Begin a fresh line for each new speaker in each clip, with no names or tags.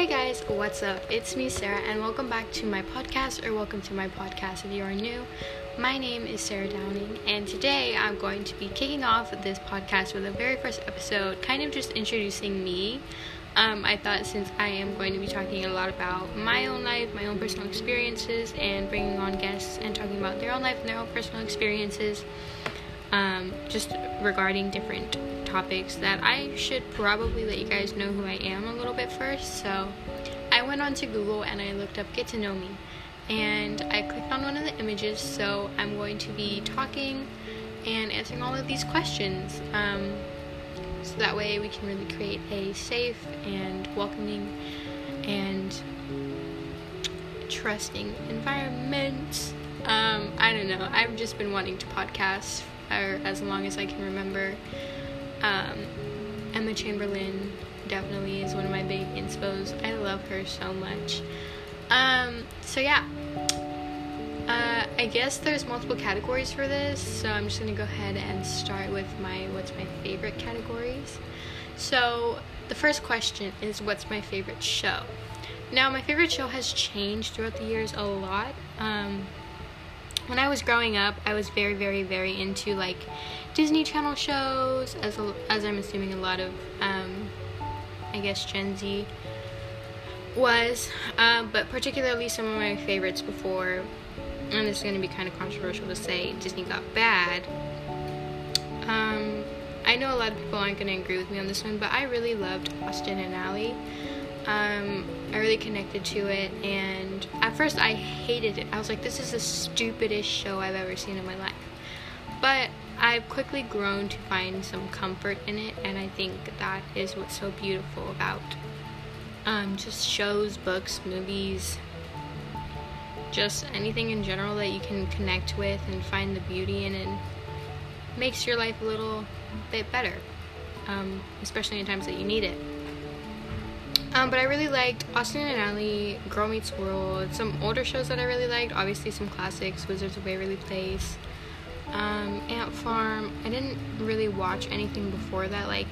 Hey guys, what's up? It's me, Sarah, and welcome back to my podcast, or welcome to my podcast if you are new. My name is Sarah Downing, and today I'm going to be kicking off this podcast with the very first episode, kind of just introducing me. Um, I thought since I am going to be talking a lot about my own life, my own personal experiences, and bringing on guests and talking about their own life and their own personal experiences, um, just regarding different topics that I should probably let you guys know who I am a little bit first. So I went onto Google and I looked up Get to Know Me and I clicked on one of the images. So I'm going to be talking and answering all of these questions. Um, so that way we can really create a safe and welcoming and trusting environment. Um, I don't know. I've just been wanting to podcast for as long as I can remember. Um, Emma Chamberlain definitely is one of my big inspos. I love her so much. Um, so yeah. Uh, I guess there's multiple categories for this, so I'm just gonna go ahead and start with my what's my favorite categories. So the first question is what's my favorite show? Now my favorite show has changed throughout the years a lot. Um, when I was growing up, I was very, very, very into like Disney Channel shows, as as I'm assuming a lot of, um, I guess Gen Z was, uh, but particularly some of my favorites before, and this is going to be kind of controversial to say, Disney got bad. Um, I know a lot of people aren't going to agree with me on this one, but I really loved Austin and Ally. Um, I really connected to it, and at first I hated it. I was like, this is the stupidest show I've ever seen in my life. But I've quickly grown to find some comfort in it, and I think that is what's so beautiful about um, just shows, books, movies, just anything in general that you can connect with and find the beauty in and makes your life a little bit better, um, especially in times that you need it. Um, but I really liked Austin and Ally, Girl Meets World, some older shows that I really liked. Obviously, some classics, Wizards of Waverly Place, um, Ant Farm. I didn't really watch anything before that, like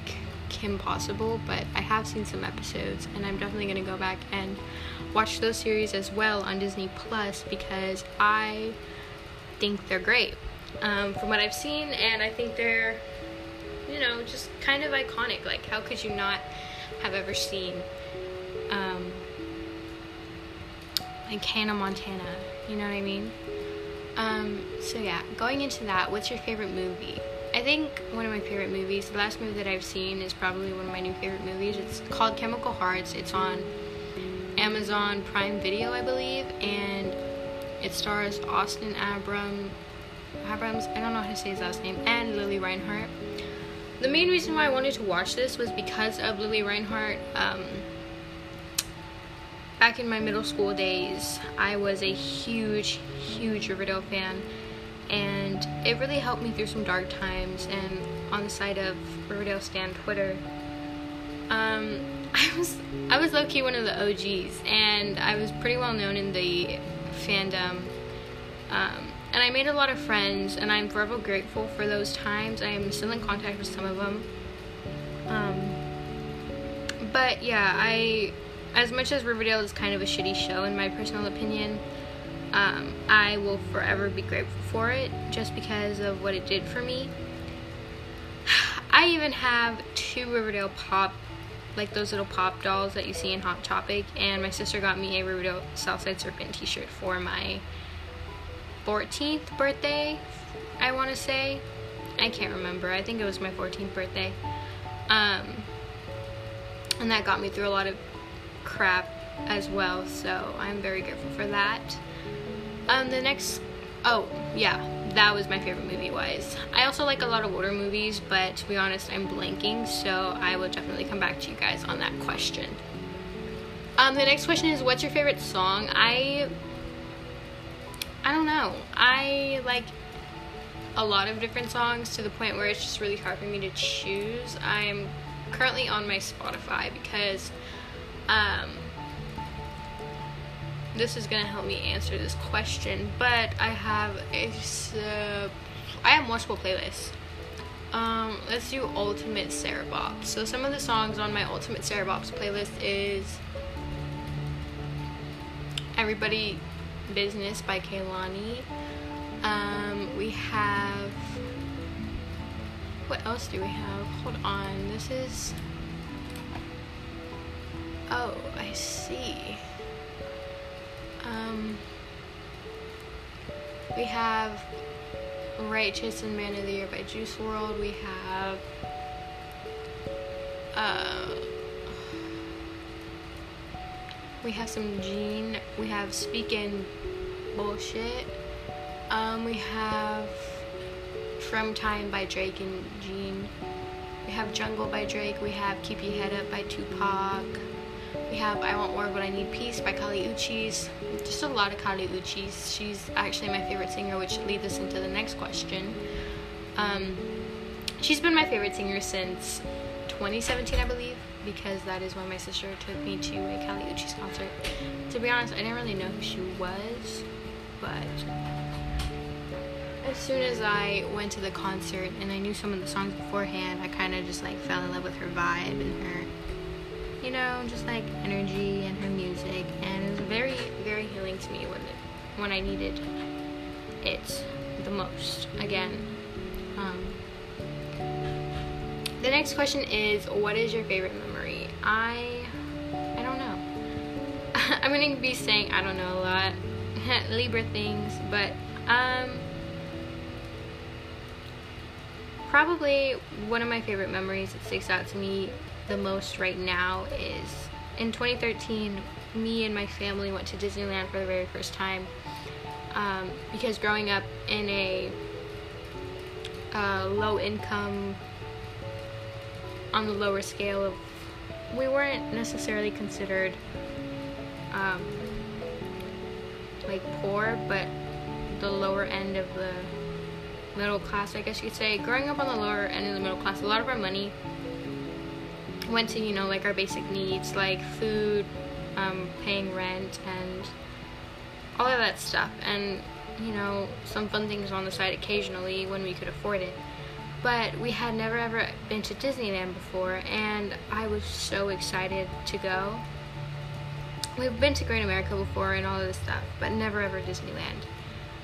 Kim Possible, but I have seen some episodes, and I'm definitely gonna go back and watch those series as well on Disney Plus because I think they're great um, from what I've seen, and I think they're, you know, just kind of iconic. Like, how could you not have ever seen? Like Hannah Montana. You know what I mean? Um, so yeah, going into that, what's your favorite movie? I think one of my favorite movies, the last movie that I've seen is probably one of my new favorite movies. It's called Chemical Hearts. It's on Amazon Prime Video, I believe, and it stars Austin Abram, Abrams. I don't know how to say his last name, and Lili Reinhart. The main reason why I wanted to watch this was because of Lili Reinhart. Um, back in my middle school days, I was a huge, huge Riverdale fan, and it really helped me through some dark times. And on the side of Riverdale Stan Twitter, um, I was I was low key one of the OGs, and I was pretty well known in the fandom. Um, and I made a lot of friends, and I'm forever grateful for those times. I am still in contact with some of them. Um, but yeah, I as much as Riverdale is kind of a shitty show in my personal opinion, um, I will forever be grateful for it just because of what it did for me. I even have two Riverdale pop, like those little pop dolls that you see in Hot Topic, and my sister got me a Riverdale Southside Serpent t-shirt for my 14th birthday, I want to say. I can't remember. I think it was my 14th birthday. Um, and that got me through a lot of crap as well, so I'm very grateful for that. Um, the next, oh yeah, that was my favorite movie wise. I also like a lot of older movies, but to be honest, I'm blanking, so I will definitely come back to you guys on that question. Um, the next question is, what's your favorite song? I, I don't know. I like a lot of different songs to the point where it's just really hard for me to choose. I'm currently on my Spotify because um, this is gonna help me answer this question, but I have a, uh, I have multiple playlists. Um, let's do Ultimate Sarah Bop. So some of the songs on my Ultimate Sarah Bops playlist is Everybody Business by Kehlani. Um, we have. What else do we have? Hold on. This is. Oh, I see. Um, we have Righteous and Man of the Year by Juice WRLD. We have. Uh, we have some Jhené. We have Speaking Bullshit. Um, we have From Time by Drake and Jhené. We have Jungle by Drake. We have Keep Your Head Up by Tupac. We have I Want War But I Need Peace by Kali Uchis. Just a lot of Kali Uchis. She's actually my favorite singer, which leads us into the next question. Um, she's been my favorite singer since 2017, I believe, because that is when my sister took me to a Kali Uchis concert. To be honest, I didn't really know who she was, but as soon as I went to the concert and I knew some of the songs beforehand, I kind of just like fell in love with her vibe and her you know, just like energy and her music, and it was very, very healing to me when it, when I needed it the most. Again, um, the next question is, what is your favorite memory? I, I don't know. I'm gonna be saying I don't know a lot, Libra things, but um. Probably one of my favorite memories that sticks out to me the most right now is in 2013, me and my family went to Disneyland for the very first time. Um, because growing up in a uh, low income, on the lower scale of, we weren't necessarily considered um, like poor, but the lower end of the middle class, I guess you could say. Growing up on the lower end of the middle class, a lot of our money went to you know like our basic needs like food um, paying rent and all of that stuff. And you know some fun things on the side occasionally when we could afford it. But we had never ever been to disneyland before and i was so excited to go. We've been to great america before and all of this stuff but never ever disneyland.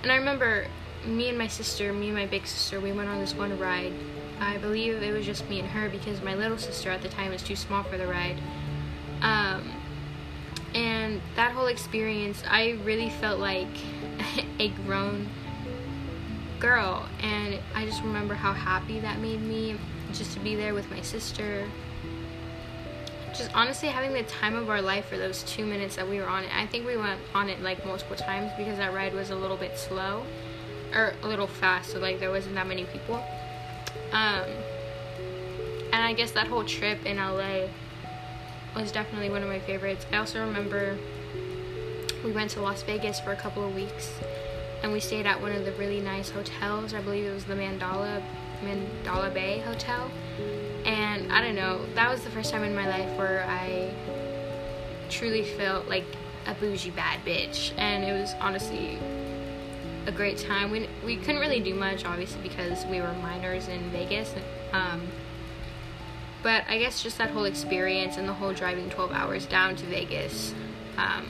And i remember me and my sister me and my big sister we went on this one ride I believe it was just me and her because my little sister at the time was too small for the ride. Um, and that whole experience, I really felt like a grown girl. And I just remember how happy that made me just to be there with my sister. Just honestly having the time of our life for those two minutes that we were on it. I think we went on it like multiple times because that ride was a little bit slow or a little fast, so like there wasn't that many people. Um, and I guess that whole trip in LA was definitely one of my favorites. I also remember we went to Las Vegas for a couple of weeks and we stayed at one of the really nice hotels. I believe it was the Mandalay Mandalay Bay Hotel. And I don't know, that was the first time in my life where I truly felt like a bougie bad bitch. And it was honestly a great time. We, we couldn't really do much, obviously, because we were minors in Vegas. Um, but I guess just that whole experience and the whole driving 12 hours down to Vegas um,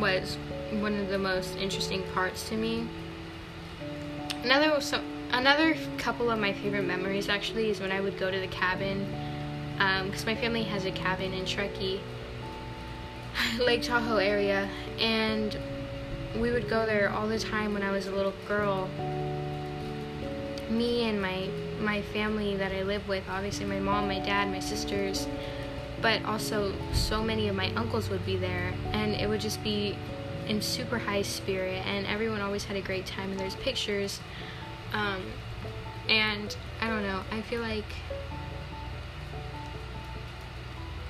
was one of the most interesting parts to me. Another so another couple of my favorite memories actually is when I would go to the cabin because um, my family has a cabin in Truckee, Lake Tahoe area, and we would go there all the time when I was a little girl. Me and my my family that I live with, obviously my mom, my dad, my sisters, but also so many of my uncles would be there and it would just be in super high spirit and everyone always had a great time and there's pictures um, and I don't know, I feel like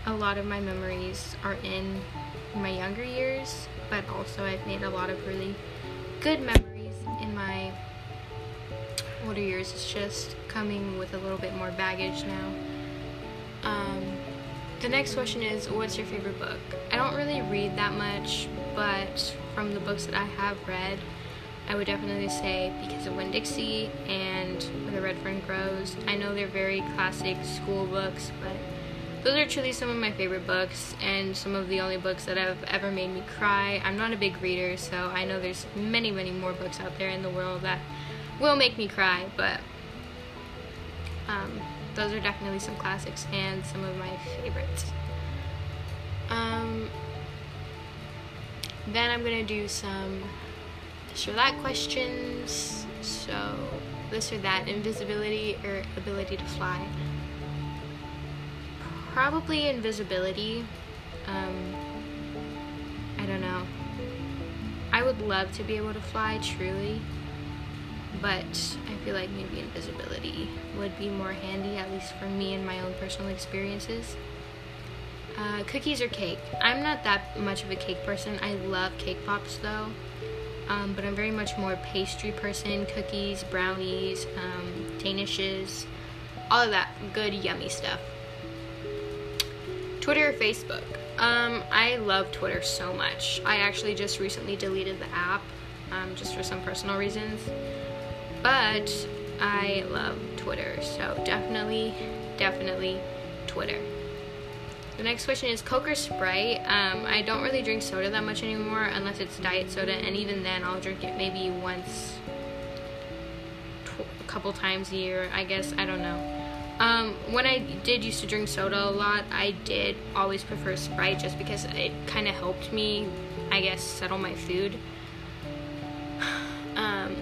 a lot of my memories are in my younger years but also I've made a lot of really good memories in my older years. It's just coming with a little bit more baggage now. Um, the next question is What's your favorite book? I don't really read that much, but from the books that I have read, I would definitely say Because of Winn-Dixie and Where the Red Fern Grows. I know they're very classic school books, but those are truly some of my favorite books and some of the only books that have ever made me cry. I'm not a big reader, so I know there's many, many more books out there in the world that will make me cry, but um, those are definitely some classics and some of my favorites. Um, then I'm gonna do some this or that questions. So, this or that, invisibility or ability to fly. Probably invisibility. Um, I don't know. I would love to be able to fly, truly. But I feel like maybe invisibility would be more handy, at least for me and my own personal experiences. Uh, cookies or cake? I'm not that much of a cake person. I love cake pops though. Um, but I'm very much more pastry person. Cookies, brownies, um, danishes, all of that good, yummy stuff. Twitter or Facebook? Um, I love Twitter so much. I actually just recently deleted the app um, just for some personal reasons. But I love Twitter, so definitely, definitely Twitter. The next question is Coke or Sprite. Um, I don't really drink soda that much anymore unless it's diet soda, and even then, I'll drink it maybe once, tw- a couple times a year. I guess I don't know. Um, when I did used to drink soda a lot, I did always prefer Sprite just because it kind of helped me, I guess, settle my food. Um,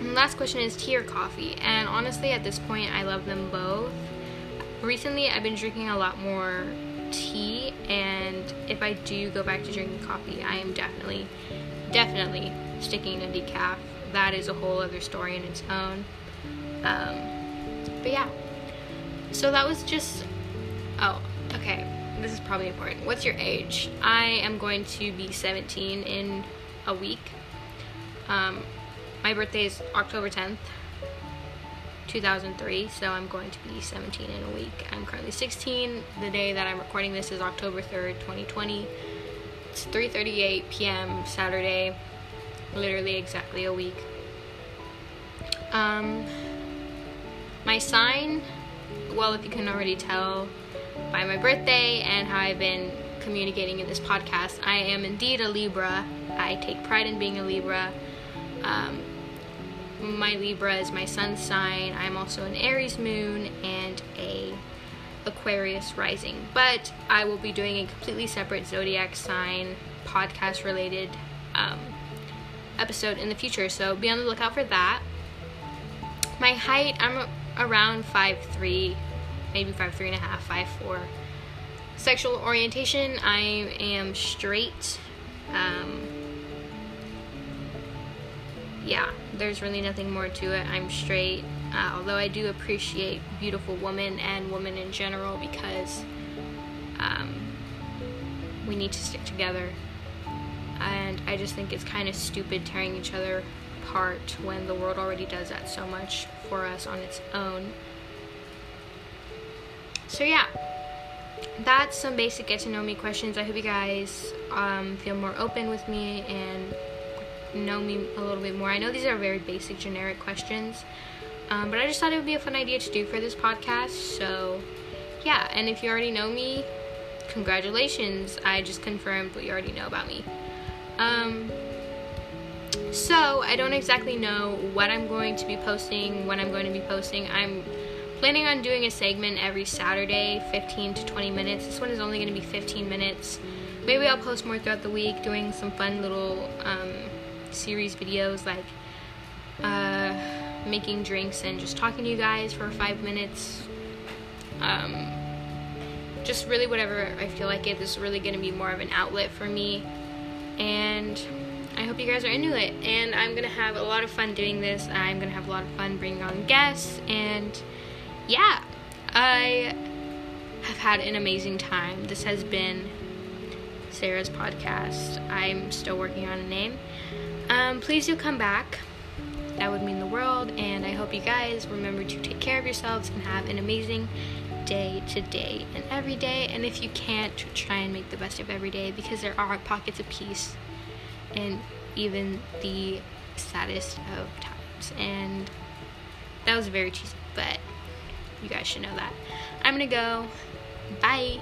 last question is tea or coffee, and honestly, at this point, I love them both recently I've been drinking a lot more tea and if I do go back to drinking coffee, I am definitely definitely sticking to decaf. That is a whole other story in its own. Um, but yeah. So that was just oh, okay. This is probably important. What's your age? I am going to be 17 in a week. Um, my birthday is October 10th. 2003, so I'm going to be 17 in a week. I'm currently 16. The day that I'm recording this is October 3rd, 2020. It's 3:38 p.m. Saturday, literally exactly a week. Um, my sign, well, if you can already tell by my birthday and how I've been communicating in this podcast, I am indeed a Libra. I take pride in being a Libra. Um, my Libra is my sun sign. I'm also an Aries moon and a Aquarius rising. But I will be doing a completely separate zodiac sign podcast related um, episode in the future. So be on the lookout for that. My height, I'm around five three, maybe five three and a half, five four. Sexual orientation, I am straight. Um, yeah, there's really nothing more to it. I'm straight, uh, although I do appreciate beautiful women and women in general because um, we need to stick together. And I just think it's kind of stupid tearing each other apart when the world already does that so much for us on its own. So, yeah, that's some basic get to know me questions. I hope you guys um, feel more open with me and know me a little bit more. I know these are very basic, generic questions, um, but I just thought it would be a fun idea to do for this podcast. So, yeah, and if you already know me, congratulations. I just confirmed what you already know about me. Um, so, I don't exactly know what I'm going to be posting, when I'm going to be posting. I'm planning on doing a segment every Saturday, 15 to 20 minutes. This one is only going to be 15 minutes. Maybe I'll post more throughout the week, doing some fun little um, series videos like uh, making drinks and just talking to you guys for five minutes. Um, just really whatever I feel like it. This is really going to be more of an outlet for me. And I hope you guys are into it. And I'm going to have a lot of fun doing this. I'm going to have a lot of fun bringing on guests. And yeah, I have had an amazing time. This has been Sarah's podcast. I'm still working on a name. Um, please do come back. That would mean the world. And I hope you guys remember to take care of yourselves and have an amazing day today and every day. And if you can't, try and make the best of every day because there are pockets of peace in even the saddest of times. And that was very cheesy, but you guys should know that. I'm gonna go. Bye.